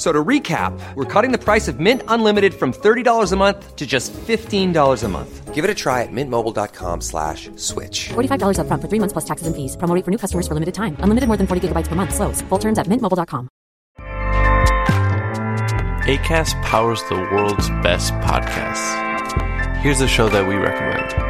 F- So to recap, we're cutting the price of Mint Unlimited from $30 a month to just $15 a month. Give it a try at mintmobile.com slash switch. $45 upfront for three months plus taxes and fees. Promo rate for new customers for limited time. Unlimited more than 40 gigabytes per month. Slows. Full terms at mintmobile.com. ACAST powers the world's best podcasts. Here's a show that we recommend.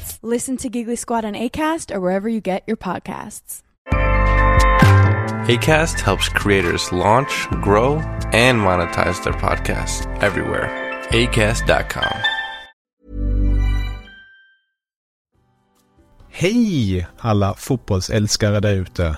Listen to Giggly Squad on ACAST or wherever you get your podcasts. ACAST helps creators launch, grow, and monetize their podcasts everywhere. ACAST.com. Hej alla fotbollsälskare där ute!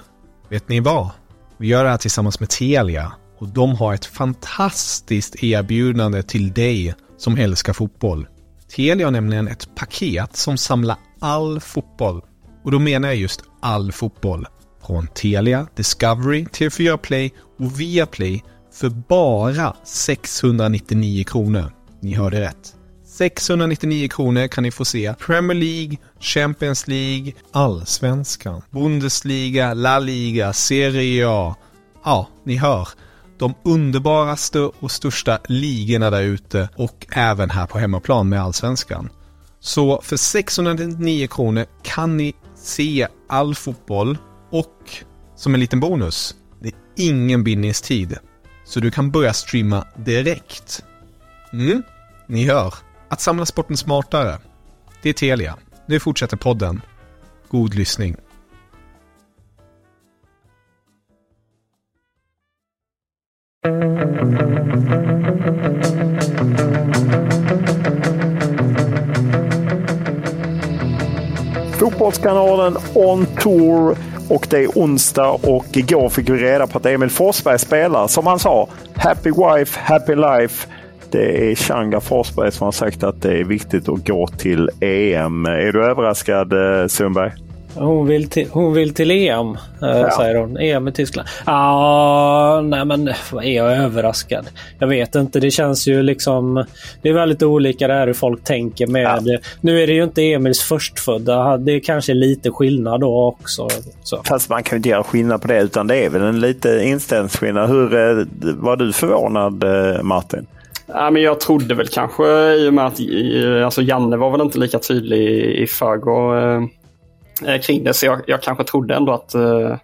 Vet ni vad? Vi gör det här tillsammans med Telia och de har ett fantastiskt erbjudande till dig som älskar fotboll. Telia har nämligen ett paket som samlar all fotboll. Och då menar jag just all fotboll. Från Telia, Discovery, TV4 Play och Viaplay för bara 699 kronor. Ni hörde rätt. 699 kronor kan ni få se Premier League, Champions League, Allsvenskan, Bundesliga, La Liga, Serie A. Ja, ni hör. De underbaraste och största ligorna där ute och även här på hemmaplan med Allsvenskan. Så för 699 kronor kan ni se all fotboll och som en liten bonus, det är ingen bindningstid. Så du kan börja streama direkt. Mm, ni hör. Att samla sporten smartare. Det är Telia. Nu fortsätter podden. God lyssning. Fotbollskanalen On Tour och det är onsdag och igår fick vi reda på att Emil Forsberg spelar. Som han sa, Happy Wife, Happy Life. Det är Changa Forsberg som har sagt att det är viktigt att gå till EM. Är du överraskad eh, Sundberg? Hon vill till, hon vill till EM, eh, säger hon. EM i Tyskland. Ja, nej men är jag överraskad? Jag vet inte. Det känns ju liksom... Det är väldigt olika det här hur folk tänker med... Nu är det ju inte Emils förstfödda. Det är kanske lite skillnad då också. Så. Fast man kan ju inte göra skillnad på det utan det är väl en lite inställningsskillnad. Hur eh, var du förvånad eh, Martin? Ja, men jag trodde väl kanske i och med att alltså Janne var väl inte lika tydlig i, förrgår eh, eh, kring det. Så jag, jag kanske trodde ändå att, eh,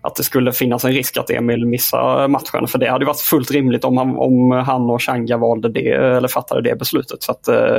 att det skulle finnas en risk att Emil missar matchen. För det hade varit fullt rimligt om han, om han och Changa valde det eller fattade det beslutet. Så att, eh,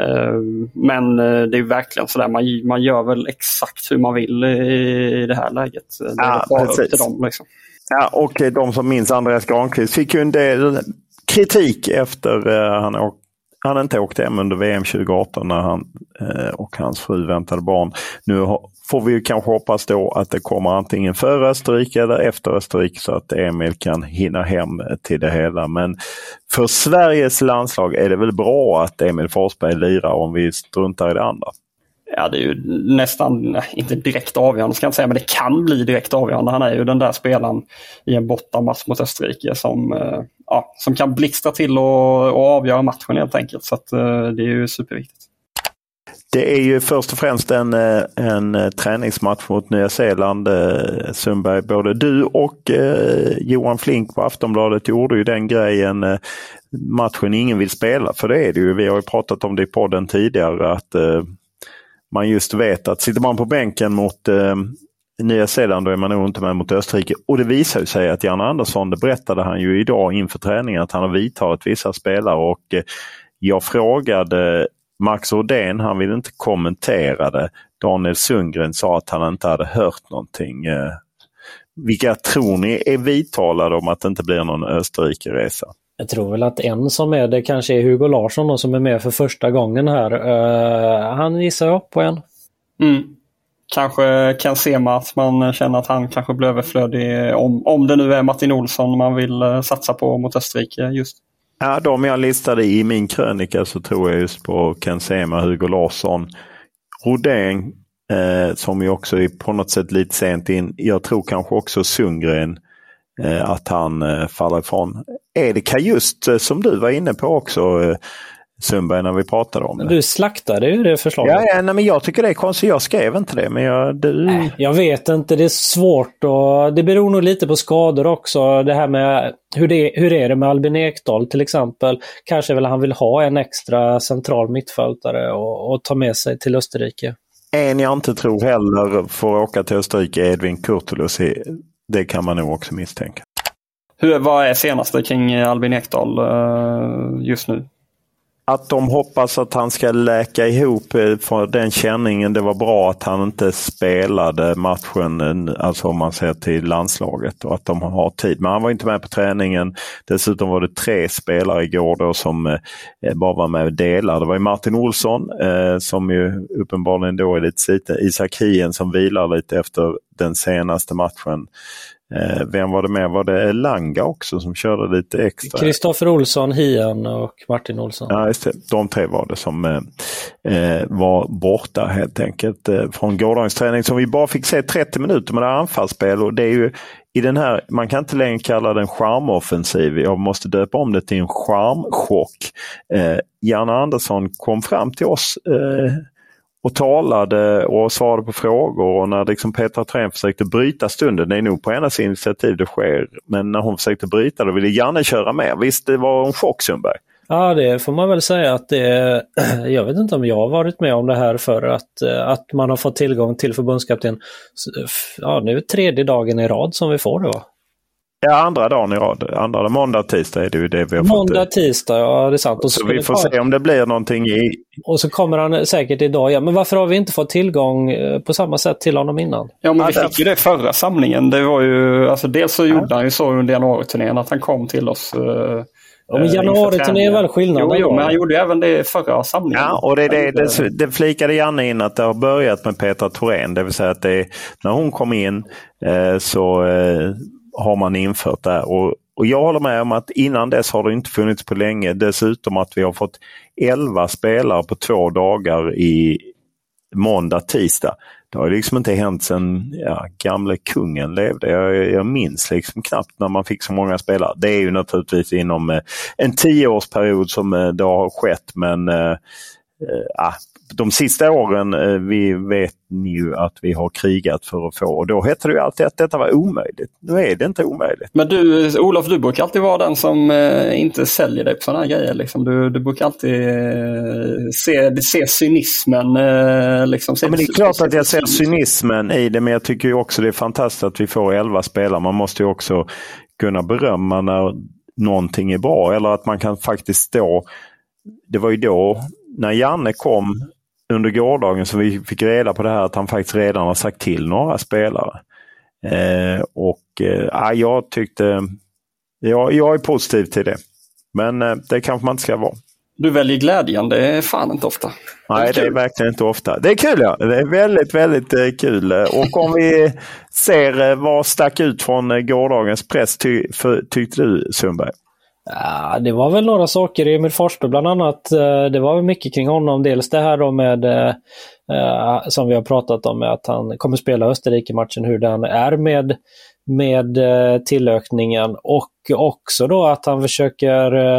eh, men eh, det är verkligen sådär, man, man gör väl exakt hur man vill i, det här läget. Det Ja, precis. till dem. Liksom. Ja, och eh, de som minns Andreas Granqvist fick ju en del kritik efter eh, han, åk, han inte åkt hem under VM 2018 när han eh, och hans fru väntade barn. Nu får vi ju kanske hoppas då att det kommer antingen före Österrike eller efter Österrike så att Emil kan hinna hem till det hela. Men för Sveriges landslag är det väl bra att Emil Forsberg lirar om vi struntar i det andra. Ja, det är ju nästan, inte direkt avgörande ska jag inte säga, men det kan bli direkt avgörande. Han är ju den där spelaren i en bortamatch mot Österrike som, eh, ja, som kan blixtra till och, och avgöra matchen helt enkelt. Så att, eh, det är ju superviktigt. Det är ju först och främst en, eh, en eh, träningsmatch mot Nya Zeeland. Eh, Sundberg, både du och eh, Johan Flink på Aftonbladet gjorde ju den grejen. eh, Matchen ingen vill spela, för det är det ju. Vi har ju pratat om det i podden tidigare att eh, man just vet att sitter man på bänken mot Nya Zeeland då är man nog inte med mot Österrike. Och det visar ju sig att Jan Andersson, det berättade han ju idag inför träningen, att han har vidtagit vissa spelare och eh, jag frågade Max Odén, han ville inte kommentera det. Daniel Sundgren sa att han inte hade hört någonting. Eh, Vilka tror ni är vidtalade om att det inte blir någon Österrike-resa? Jag tror väl att en som är det kanske är Hugo Larsson då, som är med för första gången här. Uh, han gissar jag på en. Mm. Kanske kan se att man känner att han kanske blir överflödig om, om det nu är Martin Olsson man vill eh, satsa på mot Österrike just. Ja, de jag listade i min krönika så tror jag just på Ken Sema, Hugo Larsson, Rodén eh, som ju också är på något sätt lite sent in. Jag tror kanske också Sundgren eh, att han eh, faller ifrån. Är det just eh, som du var inne på också eh, Sundberg när vi pratade om det. Du slaktade ju det förslaget. Ja, ja nej, men jag tycker det är konstigt. Jag skrev inte det. Men jag, du... nej, jag vet inte. Det är svårt och det beror nog lite på skador också. Det här med hur, det, hur är det med Albin Ekdal till exempel. Kanske vill han vill ha en extra central mittfältare och, och ta med sig till Österrike. En jag inte tror heller får åka till Österrike är Edvin Kurtulus. Det kan man nog också misstänka. Hur, vad är senaste kring Albin Ekdal uh, just nu? Att de hoppas att han ska läka ihop eh, från den känningen. Det var bra att han inte spelade matchen, eh, alltså om man ser till landslaget och att de har tid. Men han var inte med på träningen. Dessutom var det tre spelare igår då som eh, bara var med och delade. Det var Martin Olsson som ju uppenbarligen då är lite sliten. Isak Hien som vilar lite efter den senaste matchen. Eh, vem var det med? Var det Langa också som körde lite extra? Kristoffer Olsson, Hian och Martin Olsson. Ja, just det. De tre var det som eh, eh var borta helt enkelt eh, från gårdagens träning som vi bara fick se 30 minuter med det här anfallsspel. Och det är ju i den här, man kan inte längre kalla den charmoffensiv. Jag måste döpa om det till en charmchock. Eh, Janne Andersson kom fram till oss eh, och talade och svarade på frågor och när liksom Petra Thorén försökte bryta stunden, det är nog på hennes initiativ det sker, men när hon försökte bryta då ville Janne köra med. Visst, det var en chock Sundberg? Ja, det får man väl säga att det Jag vet inte om jag har varit med om det här för att, eh, att man har fått tillgång till förbundskapten. Ja, nu är tredje dagen i rad som vi får det va? Ja, andra dagen i rad. Andra, måndag, tisdag är det ju det vi har måndag, fått. tisdag, ja det är sant. Och så, så vi får se om det blir någonting i... Och så kommer han säkert idag. Ja, men varför har vi inte fått tillgång eh, på samma sätt till honom innan? Ja, men vi fick ju det förra samlingen. Det var ju, alltså dels så gjorde han ju så under januariturnén att han kom till oss uh... Ja, men januariturnén är väl skillnaden? Jo, jo, men han gjorde ju även det förra samlingen. Ja, och det, det, det, det flikade Janne in att det har börjat med Petra Thorén. Det vill säga att det, när hon kom in eh, så eh, har man infört det. Och, och jag håller med om att innan dess har det inte funnits på länge. Dessutom att vi har fått 11 spelare på två dagar i måndag, tisdag. Det har liksom inte hänt sedan ja, gamle kungen levde. Jag, jag minns liksom knappt när man fick så många spelare. Det är ju naturligtvis inom eh, en tioårsperiod som eh, det har skett men eh, eh, de sista åren, eh, vi vet ju att vi har krigat för att få och då hette det ju alltid att detta var omöjligt. Nu är det inte omöjligt. Men du Olof, du brukar alltid vara den som eh, inte säljer dig på sådana här grejer. Liksom. Du, du brukar alltid eh, se, se cynismen. Liksom, se ja, men det är klart att jag ser cynismen i det men jag tycker också det är fantastiskt att vi får 11 spelare. Man måste ju också kunna berömma när någonting är bra eller att man kan faktiskt stå det var ju då när Janne kom under gårdagen så vi fick reda på det här att han faktiskt redan har sagt till några spelare. Eh, och eh, jag tyckte, ja, jag är positiv till det. Men eh, det kanske man inte ska vara. Du väljer glädjen, det är fan inte ofta. Nej, det är, det är verkligen inte ofta. Det är kul ja, det är väldigt, väldigt eh, kul. Och om vi ser eh, vad stack ut från eh, gårdagens press, ty, för, tyckte du Sundberg? Ja, det var väl några saker. Emil Forsberg bland annat. Eh, det var mycket kring honom. Dels det här då med eh, eh, som vi har pratat om, med att han kommer spela Österrike-matchen, hur den är med, med eh, tillökningen och också då att han försöker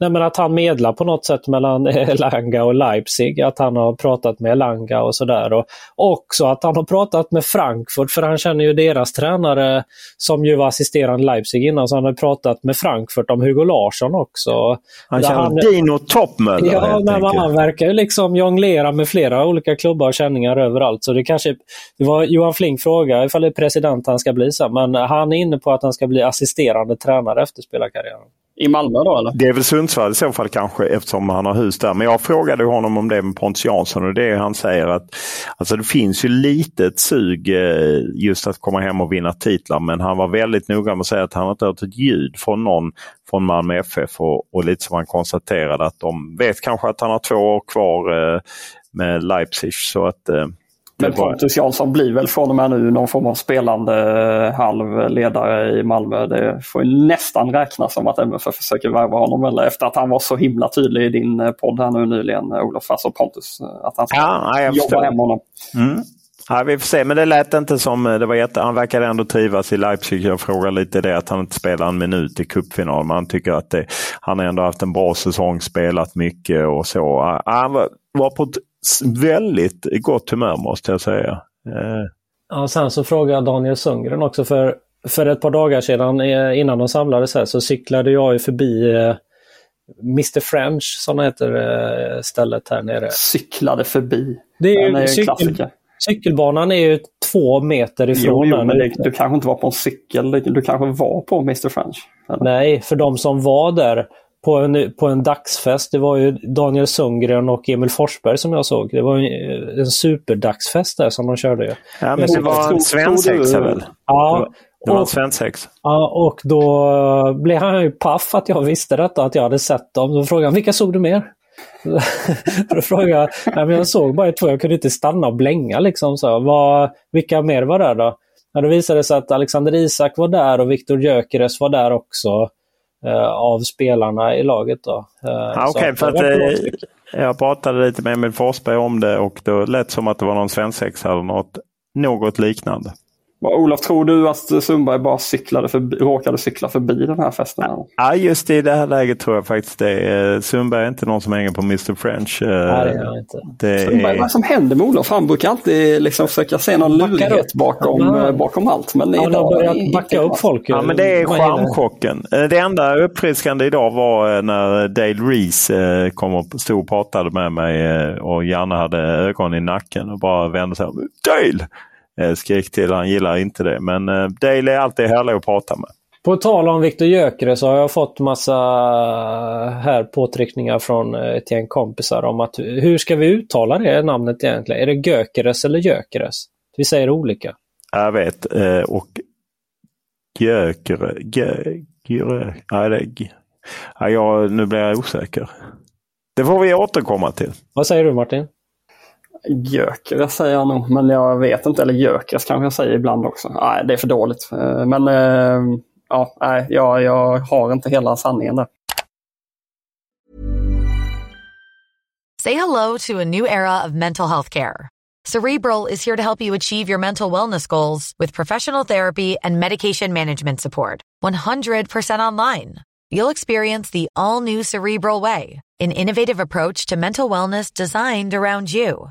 Nej, att han medlar på något sätt mellan Elanga och Leipzig. Att han har pratat med Elanga och sådär. Och också att han har pratat med Frankfurt, för han känner ju deras tränare som ju var assisterande Leipzig innan. Så han har pratat med Frankfurt om Hugo Larsson också. Han känner han, Dino Toppmöller Ja, men han verkar ju liksom jonglera med flera olika klubbar och känningar överallt. Så det kanske, det var Johan Flink fråga ifall det är president han ska bli sen. Men han är inne på att han ska bli assisterande tränare efter spelarkarriären. I Malmö då eller? Det är väl Sundsvall i så fall kanske eftersom han har hus där. Men jag frågade honom om det med Pontus Jansson och det han säger att alltså det finns ju lite ett sug eh, just att komma hem och vinna titlar. Men han var väldigt noga med att säga att han inte hört ett ljud från någon från Malmö FF och, och lite som han konstaterade att de vet kanske att han har två år kvar eh, med Leipzig. Så att eh, men Pontus Jansson blir väl från och med nu någon form av spelande halvledare i Malmö. Det får ju nästan räknas som att MFF försöker värva honom eller efter att han var så himla tydlig i din eh, podd här nu nyligen, eh, Olof, alltså Pontus, eh, att han ska ja, jobba hem honom. Mm. Ja, vi får se, men det lät inte som det var jätte... Han verkade ändå trivas i Leipzig. Jag frågar lite det att han inte spelar en minut i cupfinal. Men han tycker att det, han har ändå haft en bra säsong, spelat mycket och så. Han var, var på ett väldigt gott humör måste jag säga. Eh. Ja, sen så frågade jag Daniel Sundgren också för, för ett par dagar sedan eh, innan de samlades här så cyklade jag ju förbi eh, Mr French, som heter stället här nere. Cyklade förbi. Det är, ju är cykel, klassiker. Cykelbanan är ju två meter ifrån. Jo, jo men det, du kanske inte var på en cykel, du kanske var på Mr French? Eller? Nej, för de som var där på en, på en dagsfest. Det var ju Daniel Sundgren och Emil Forsberg som jag såg. Det var en, en superdagsfest där som de körde. Ja, men det var en svensexa väl? Ja. Det var en svensex. Ja, och då blev han ju paff att jag visste detta, att jag hade sett dem. Då frågade han, vilka såg du mer? då frågade jag, nej, men jag såg bara två, jag kunde inte stanna och blänga liksom. Så, vad, vilka mer var där då? Ja, då visade det sig att Alexander Isak var där och Viktor Gyökeres var där också. Eh, av spelarna i laget. Då. Ah, Okej, okay, för att eh, jag pratade lite med Emil Forsberg om det och då lät som att det var någon svensexa eller något, något liknande. Olof, tror du att Sundberg bara cyklade förbi, råkade cykla förbi den här festen? Ja, just i det här läget tror jag faktiskt det. Sundberg är inte någon som hänger på Mr French. Nej, det inte. Det Sundberg, är... vad som händer med Olof? Han brukar alltid liksom försöka se någon lurighet bakom, ja. bakom allt. Men ja, idag har börjat backa upp folk. Ja, men det är charmchocken. Det enda uppfriskande idag var eh, när Dale Reese eh, kom och stod och pratade med mig eh, och gärna hade ögon i nacken och bara vände sig om. Dale! Eh, skrek till. Han gillar inte det. Men eh, Dale är alltid härlig att prata med. På tal om Viktor Gyökeres så har jag fått massa här påtryckningar från ett gäng kompisar om att hur ska vi uttala det namnet egentligen? Är det Gökeres eller Gökeres? Vi säger olika. Jag vet. Eh, och Gökere... Gökere... Nej, det... Ja, nu blir jag osäker. Det får vi återkomma till. Vad säger du Martin? Gökeres säger jag nog, men jag vet inte. Eller Gökeres kanske jag säger ibland också. Nej, det är för dåligt. Eh, men eh, ja, nej, jag, jag har inte hela sanningen där. Say hello to a new era of mental health care. Cerebral is here to help you achieve your mental wellness goals with professional therapy and medication management support. 100% online. You'll experience the all new Cerebral Way, an innovative approach to mental wellness designed around you.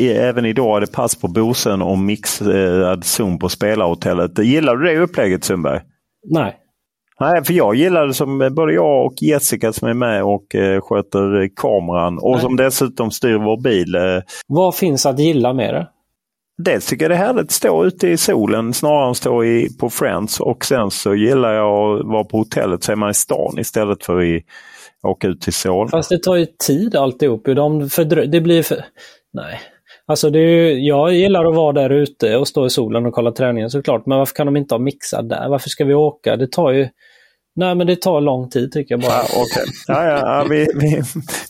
Även idag är det pass på Bosön och mixad zon på spelarhotellet. Gillar du det upplägget Sundberg? Nej. Nej, för jag gillar det som både jag och Jessica som är med och eh, sköter kameran och Nej. som dessutom styr vår bil. Eh. Vad finns att gilla med det? Dels tycker jag det är härligt att stå ute i solen snarare än att stå i, på Friends och sen så gillar jag att vara på hotellet så är man i stan istället för att åka ut till Solna. Fast det tar ju tid alltihop. De fördrö- det blir för Nej. Alltså det är, jag gillar att vara där ute och stå i solen och kolla träningen såklart. Men varför kan de inte ha mixad där? Varför ska vi åka? Det tar ju Nej, men det tar lång tid tycker jag bara. Ja, okay. ja, ja, ja vi, vi,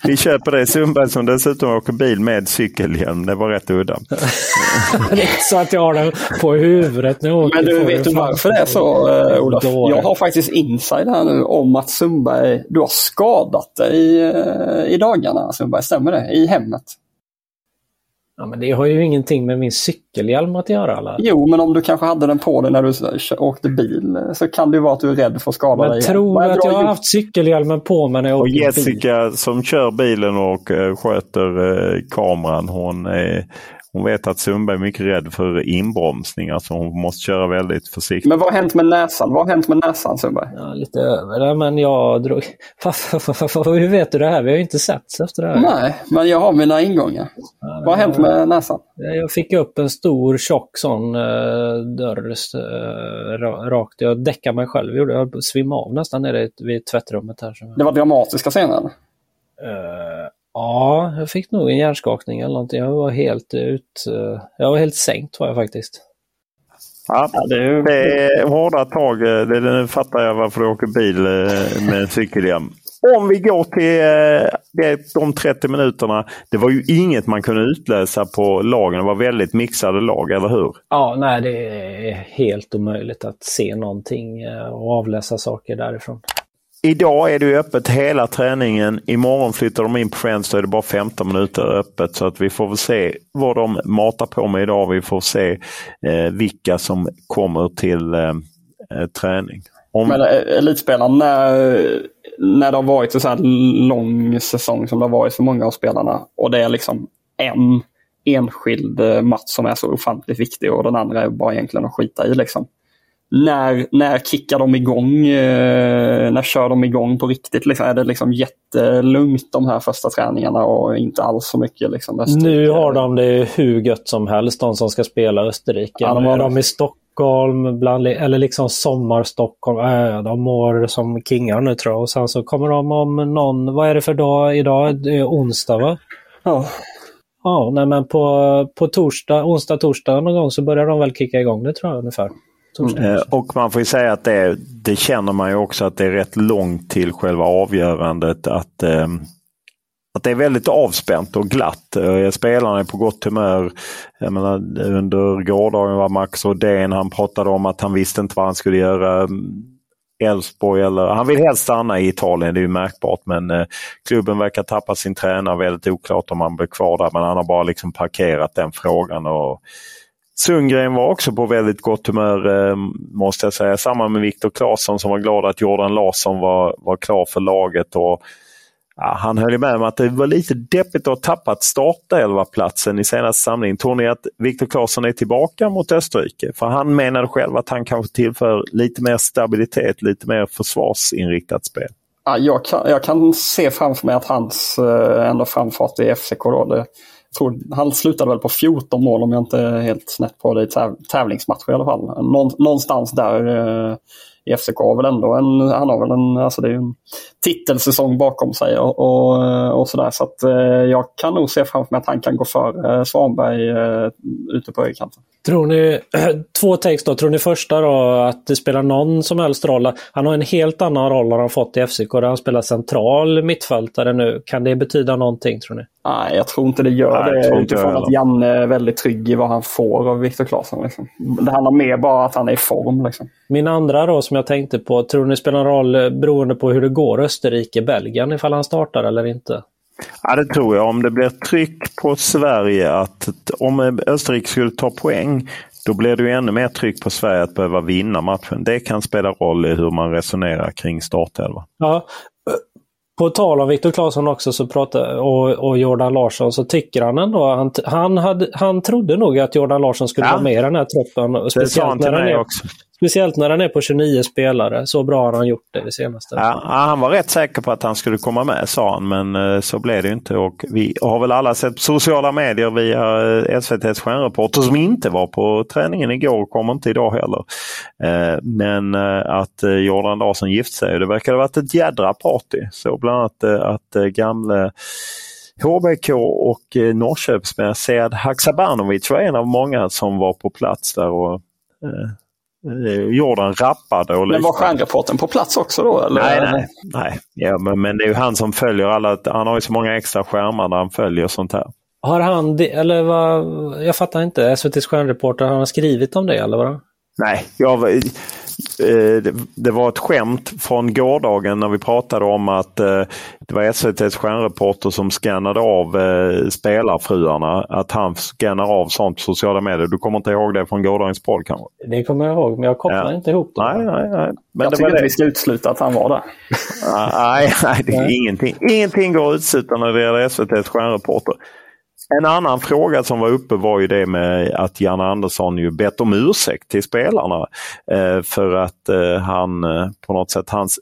vi köper det. Sundberg som dessutom åker bil med cykelhjälm. Det var rätt udda. det är inte så att jag har den på huvudet åker. Men du, vet du varför det är så, uh, Olof? Jag har faktiskt inside här nu om att Sundberg, du har skadat dig uh, i dagarna. Sundberg, stämmer det? I hemmet? Ja, men det har ju ingenting med min cykelhjälm att göra. Eller? Jo, men om du kanske hade den på dig när du åkte bil så kan det ju vara att du är rädd för att skada men dig. Tror du att jag har haft cykelhjälmen på mig när jag och åker Jessica bil? som kör bilen och uh, sköter uh, kameran, hon är hon vet att Sundberg är mycket rädd för inbromsningar så hon måste köra väldigt försiktigt. Men vad har hänt med näsan? Vad har hänt med näsan Sundberg? Ja, lite över det, men jag drog... Hur vet du det här? Vi har ju inte setts efter det här. Nej, men jag har mina ingångar. Ja, vad har hänt med näsan? Jag fick upp en stor tjock sån uh, dörr uh, rakt. Jag däckade mig själv. Jag svimmade av nästan nere vid tvättrummet. här. Det var dramatiska scener? Uh, Ja, jag fick nog en hjärnskakning eller någonting. Jag var helt ut... Jag var helt sänkt var jag faktiskt. Ja, det är, det är hårda tag. Det, det fattar jag varför du åker bil med cykelhjälm. Om vi går till de 30 minuterna. Det var ju inget man kunde utläsa på lagen. Det var väldigt mixade lag, eller hur? Ja, nej det är helt omöjligt att se någonting och avläsa saker därifrån. Idag är det öppet hela träningen. Imorgon flyttar de in på Friends. Då är det bara 15 minuter öppet. Så att vi får väl se vad de matar på med idag. Vi får se eh, vilka som kommer till eh, eh träning. Om... Men eh, elitspelarna, när, när det har varit en så här lång säsong som det har varit för många av spelarna och det är liksom en enskild eh, match som är så ofantligt viktig och den andra är bara egentligen att skita i. Liksom när, när kickar de igång? Eh, när kör de igång på riktigt? Liksom? Är det liksom jättelugnt de här första träningarna och inte alls så mycket? Liksom, nu har de det hur gött som helst, de som ska spela Österrike. Ja, de är de i Stockholm, bland, eller liksom sommar-Stockholm. Äh, de mår som kingar nu tror jag. Och sen så kommer de om någon, vad är det för dag idag? Det är onsdag va? Ja. Ja, nej, men på, på torsdag, onsdag, torsdag någon gång så börjar de väl kicka igång det tror jag ungefär. Mm. Och man får ju säga att det, det känner man ju också att det är rätt långt till själva avgörandet. Att, eh, att det är väldigt avspänt och glatt. Spelarna är på gott humör. Jag menar, under gårdagen var Max Rodén, han pratade om att han visste inte vad han skulle göra. Elfsborg eller han vill helst stanna i Italien, det är ju märkbart. Men eh, klubben verkar tappa sin tränare. Väldigt oklart om han blir kvar där. Men han har bara liksom parkerat den frågan. och Sundgren var också på väldigt gott humör eh, måste jag säga. Samma med Viktor Claesson som var glad att Jordan Larsson var, var klar för laget. Och, ja, han höll med om att det var lite deppigt att ha tappat startelva-platsen i senaste samlingen. Tror ni att Viktor Claesson är tillbaka mot Österrike? För han menade själv att han kanske tillför lite mer stabilitet, lite mer försvarsinriktat spel. Ja, jag, kan, jag kan se framför mig att hans eh, ändå framfart i FCK då, det, tror, han slutade väl på 14 mål om jag inte är helt snett på det i täv tävlingsmatcher i alla fall. Någonstans där eh, i FCK har väl ändå en, han har väl en, alltså det är en titelsäsong bakom sig och, och, och sådär. Så att eh, jag kan nog se framför mig att han kan gå för eh, Svanberg eh, ute på högerkanten. Tror ni, två takes då, tror ni första då att det spelar någon som helst roll? Han har en helt annan roll har han fått i FCK där han spelar central mittfältare nu. Kan det betyda någonting tror ni? Nej, jag tror inte det gör Nej, det utifrån att Janne är väldigt trygg i vad han får av Viktor Claesson. Liksom. Det handlar mer bara att han är i form. Liksom. Min andra då som jag tänkte på, tror ni spelar roll beroende på hur det går Österrike-Belgien ifall han startar eller inte? Ja, det tror jag. Om det blir tryck på Sverige att om Österrike skulle ta poäng då blir det ju ännu mer tryck på Sverige att behöva vinna matchen. Det kan spela roll i hur man resonerar kring startelva. Ja, på tal om Viktor Claesson också så pratar, och, och Jordan Larsson så tycker han ändå, han, han, hade, han trodde nog att Jordan Larsson skulle ja. vara med i den här truppen. Speciellt när, han är, också speciellt när han är på 29 spelare. Så bra har han gjort det det senaste. Ja, han var rätt säker på att han skulle komma med sa han, men eh, så blev det inte. Och vi har väl alla sett sociala medier via eh, SVTs stjärnreporter som inte var på träningen igår och kommer inte idag heller. Eh, men att Jordan Larsson gift sig. Det verkar ha varit ett jädra party. Så bland annat att gamle HBK och eh, Sead Haksabanovic var en av många som var på plats där och Jordan rappade. Och men var stjärnreporten på plats också då? Eller? Nej, nej. nej. Ja, men, men det är ju han som följer alla. Han har ju så många extra skärmar där han följer sånt här. Har han, eller vad, jag fattar inte, SVTs stjärnreporter, har han skrivit om det eller vad? Nej, jag, Eh, det var ett skämt från gårdagen när vi pratade om att eh, det var SVTs stjärnreporter som scannade av eh, spelarfruarna. Att han scannar av sånt på sociala medier. Du kommer inte ihåg det från gårdagens podd kanske? Det kommer jag ihåg, men jag kopplar ja. inte ihop det. Nej, nej, nej. Men jag det tycker att vi ska utesluta att han var där. nej, nej, det är nej. ingenting. Ingenting går att utesluta när det gäller SVTs stjärnreporter. En annan fråga som var uppe var ju det med att Janne Andersson ju bett om ursäkt till spelarna eh, för att eh, han eh, på något sätt, hans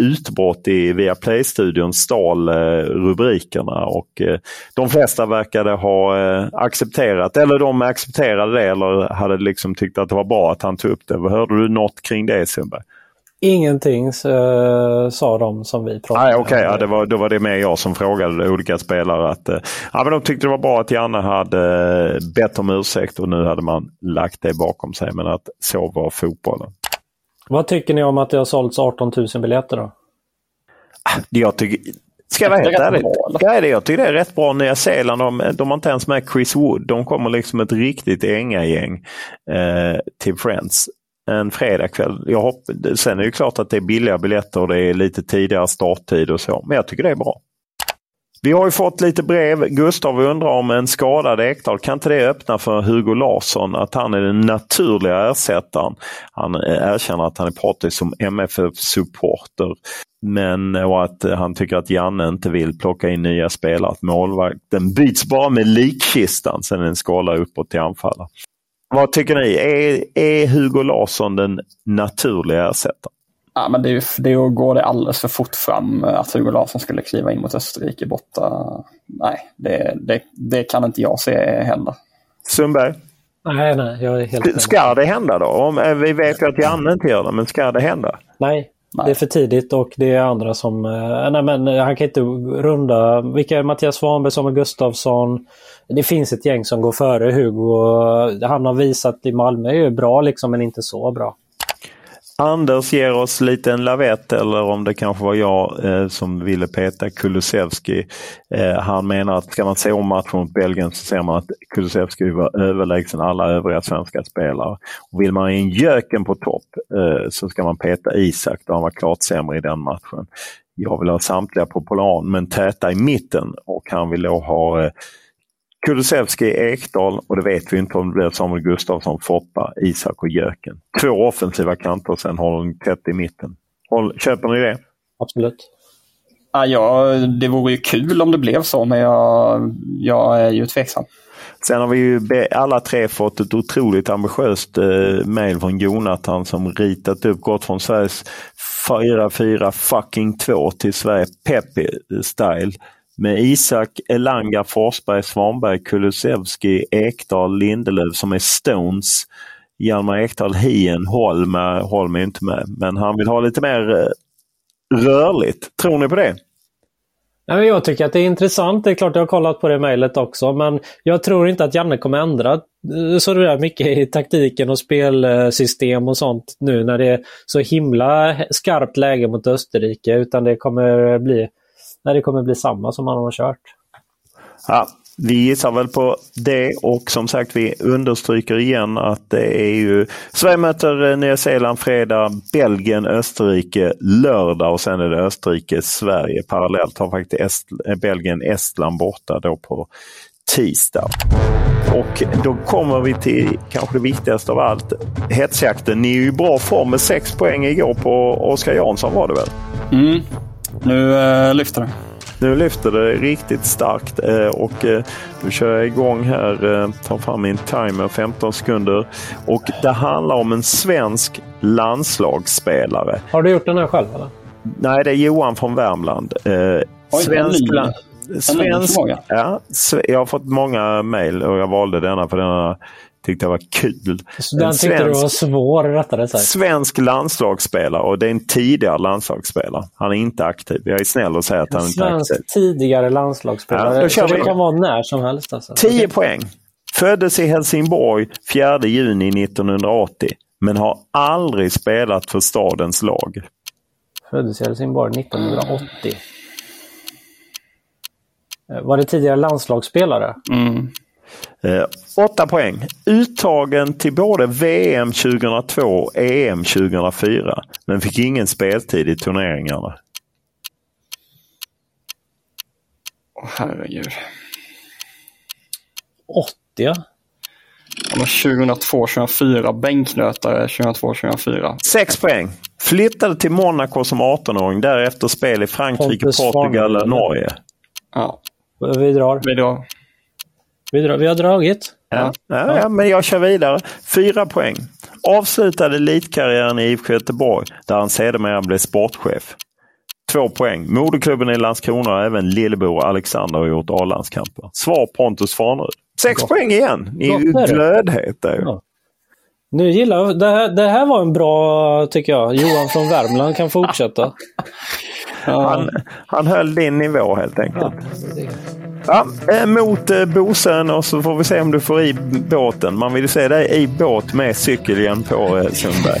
utbrott i Viaplay-studion stal rubrikerna och de flesta verkade ha accepterat, eller de accepterade det eller hade liksom tyckt att det var bra att han tog upp det. Hörde du något kring det Sundberg? Ingenting uh, sa de som vi pratade. Okej, okay, ja, det var, då var det mer jag som frågade olika spelare. att uh, ja, men De tyckte det var bra att Janne hade uh, bett om ursäkt och nu hade man lagt det bakom sig. Men att så var fotbollen. Vad tycker ni om att det har sålts 18 000 biljetter då? Ah, jag tycker, Ska jag vara helt ärlig? Ja, jag tycker det är rätt bra. Nya Zeeland, de, de har inte ens med Chris Wood. De kommer liksom ett riktigt änga-gäng eh, till Friends en fredagkväll. Jag hopp, sen är det klart att det är billiga biljetter och det är lite tidigare starttid och så. Men jag tycker det är bra. Vi har ju fått lite brev. Gustav undrar om en skadad Ekdal, kan inte det öppna för Hugo Larsson att han är den naturliga ersättaren? Han erkänner att han är partisk som MFF-supporter. Men och att han tycker att Janne inte vill plocka in nya spelare. Att målvakten byts bara med likkistan, sen är en skala uppåt till anfallare. Vad tycker ni? Är, är Hugo Larsson den naturliga ersättaren? Ja, men det, är, det går det alldeles för fort fram att Hugo Larsson skulle kliva in mot Österrike borta. Nej, det, det, det kan inte jag se heller. Sundberg? Nej, nej, jag är helt Ska det hända då? Om, eh, vi vet ju att Janne inte gör det, men ska det hända? Nej, Nej. Det är för tidigt och det är andra som... Eh, nej men han kan inte runda... Vilka är Mattias Svanberg, Samuel Gustafsson? Det finns ett gäng som går före Hugo. Han har visat i Malmö är bra liksom men inte så bra. Anders ger oss lite en lavett eller om det kanske var jag eh, som ville peta Kulusevski. Eh, han menar att ska man se om matchen mot Belgien så ser man att Kulusevski var överlägsen alla övriga svenska spelare. Och vill man ha in göken på topp eh, så ska man peta Isak då han var klart sämre i den matchen. Jag vill ha samtliga på plan men täta i mitten och han vill då ha eh, Kulusevski, Ekdal och det vet vi inte om det blir Samuel Gustafsson, Foppa, Isak och Jöken. Två offensiva kanter och sen håller ni tätt i mitten. Håll, köper ni det? Absolut. Ja, det vore ju kul om det blev så men jag, jag är ju tveksam. Sen har vi ju alla tre fått ett otroligt ambitiöst eh, mail från Jonathan som ritat upp, gått från Sveriges 4-4 fucking 2 till Sverige Peppi style med Isak, Elanga, Forsberg, Svanberg, Kulusevski, Ekdal, Lindelöf som är Stones. Hjalmar Ekdal, Hien, Holm, Holm är inte med, men han vill ha lite mer eh, rörligt. Tror ni på det? jag tycker att det är intressant. Det är klart jag har kollat på det mejlet också men jag tror inte att Janne kommer ändra eh, så där mycket i taktiken och spelsystem och sånt nu när det är så himla skarpt läge mot Österrike utan det kommer bli när det kommer bli samma som man har kört. Ja, vi gissar väl på det och som sagt vi understryker igen att det är ju Sverige möter eh, Nya Zeeland fredag, Belgien, Österrike lördag och sen är det Österrike, Sverige parallellt. Har faktiskt Est eh, Belgien, Estland borta då på tisdag. Och då kommer vi till kanske det viktigaste av allt. Hetsjakten. Ni är ju i bra form med sex poäng igår på Oskar Jansson var det väl? Mm, nu äh, lyfter det. Nu lyfter det riktigt starkt äh, och äh, nu kör jag igång här. Äh, tar fram min timer 15 sekunder. Och det handlar om en svensk landslagsspelare. Har du gjort den här själv? Eller? Nej, det är Johan från Värmland. Oj, svensk, svensk, ja, jag har fått många mejl och jag valde denna för denna Tyckte jag var kul. Den tyckte du var svår rättare sagt. Svensk landslagsspelare och det är en tidigare landslagsspelare. Han är inte aktiv. Jag är snäll och säger att han inte är aktiv. Svensk tidigare landslagsspelare. Ja, så det kan vara när som helst. Alltså. 10 poäng. Föddes i Helsingborg 4 juni 1980 men har aldrig spelat för stadens lag. Föddes i Helsingborg 1980. Eh, Var det tidigare landslagsspelare? Mm. Eh, 8 poäng. Uttagen till både VM 2002 och EM 2004 men fick ingen speltid i turneringarna. Åh, herregud. 80 ja. Ja, men 2002, 2004. Bänknötare 2002, 2004. 6 poäng. Flyttade till Monaco som 18-åring. Därefter spel i Frankrike, Pontus Portugal. Norge. Ja, Vi drar. vi drar. Vi, drar. vi har dragit. Ja. Ja, ja, men jag kör vidare. Fyra poäng. Avslutade elitkarriären i IFK Göteborg där han sedermera blev sportchef. Två poäng. Moderklubben i Landskrona och även lillebror Alexander har gjort A-landskamper. Svar Pontus Farnerud. Sex Gott. poäng igen. Ni är ju glödheta. ju. Ja. Nu gillar jag, det här, det här var en bra, tycker jag. Johan från Värmland kan fortsätta. Han, han höll din nivå helt enkelt. Ja, eh, mot eh, Bosön och så får vi se om du får i båten. Man vill ju se dig i båt med cykelhjälm på eh, Sundberg.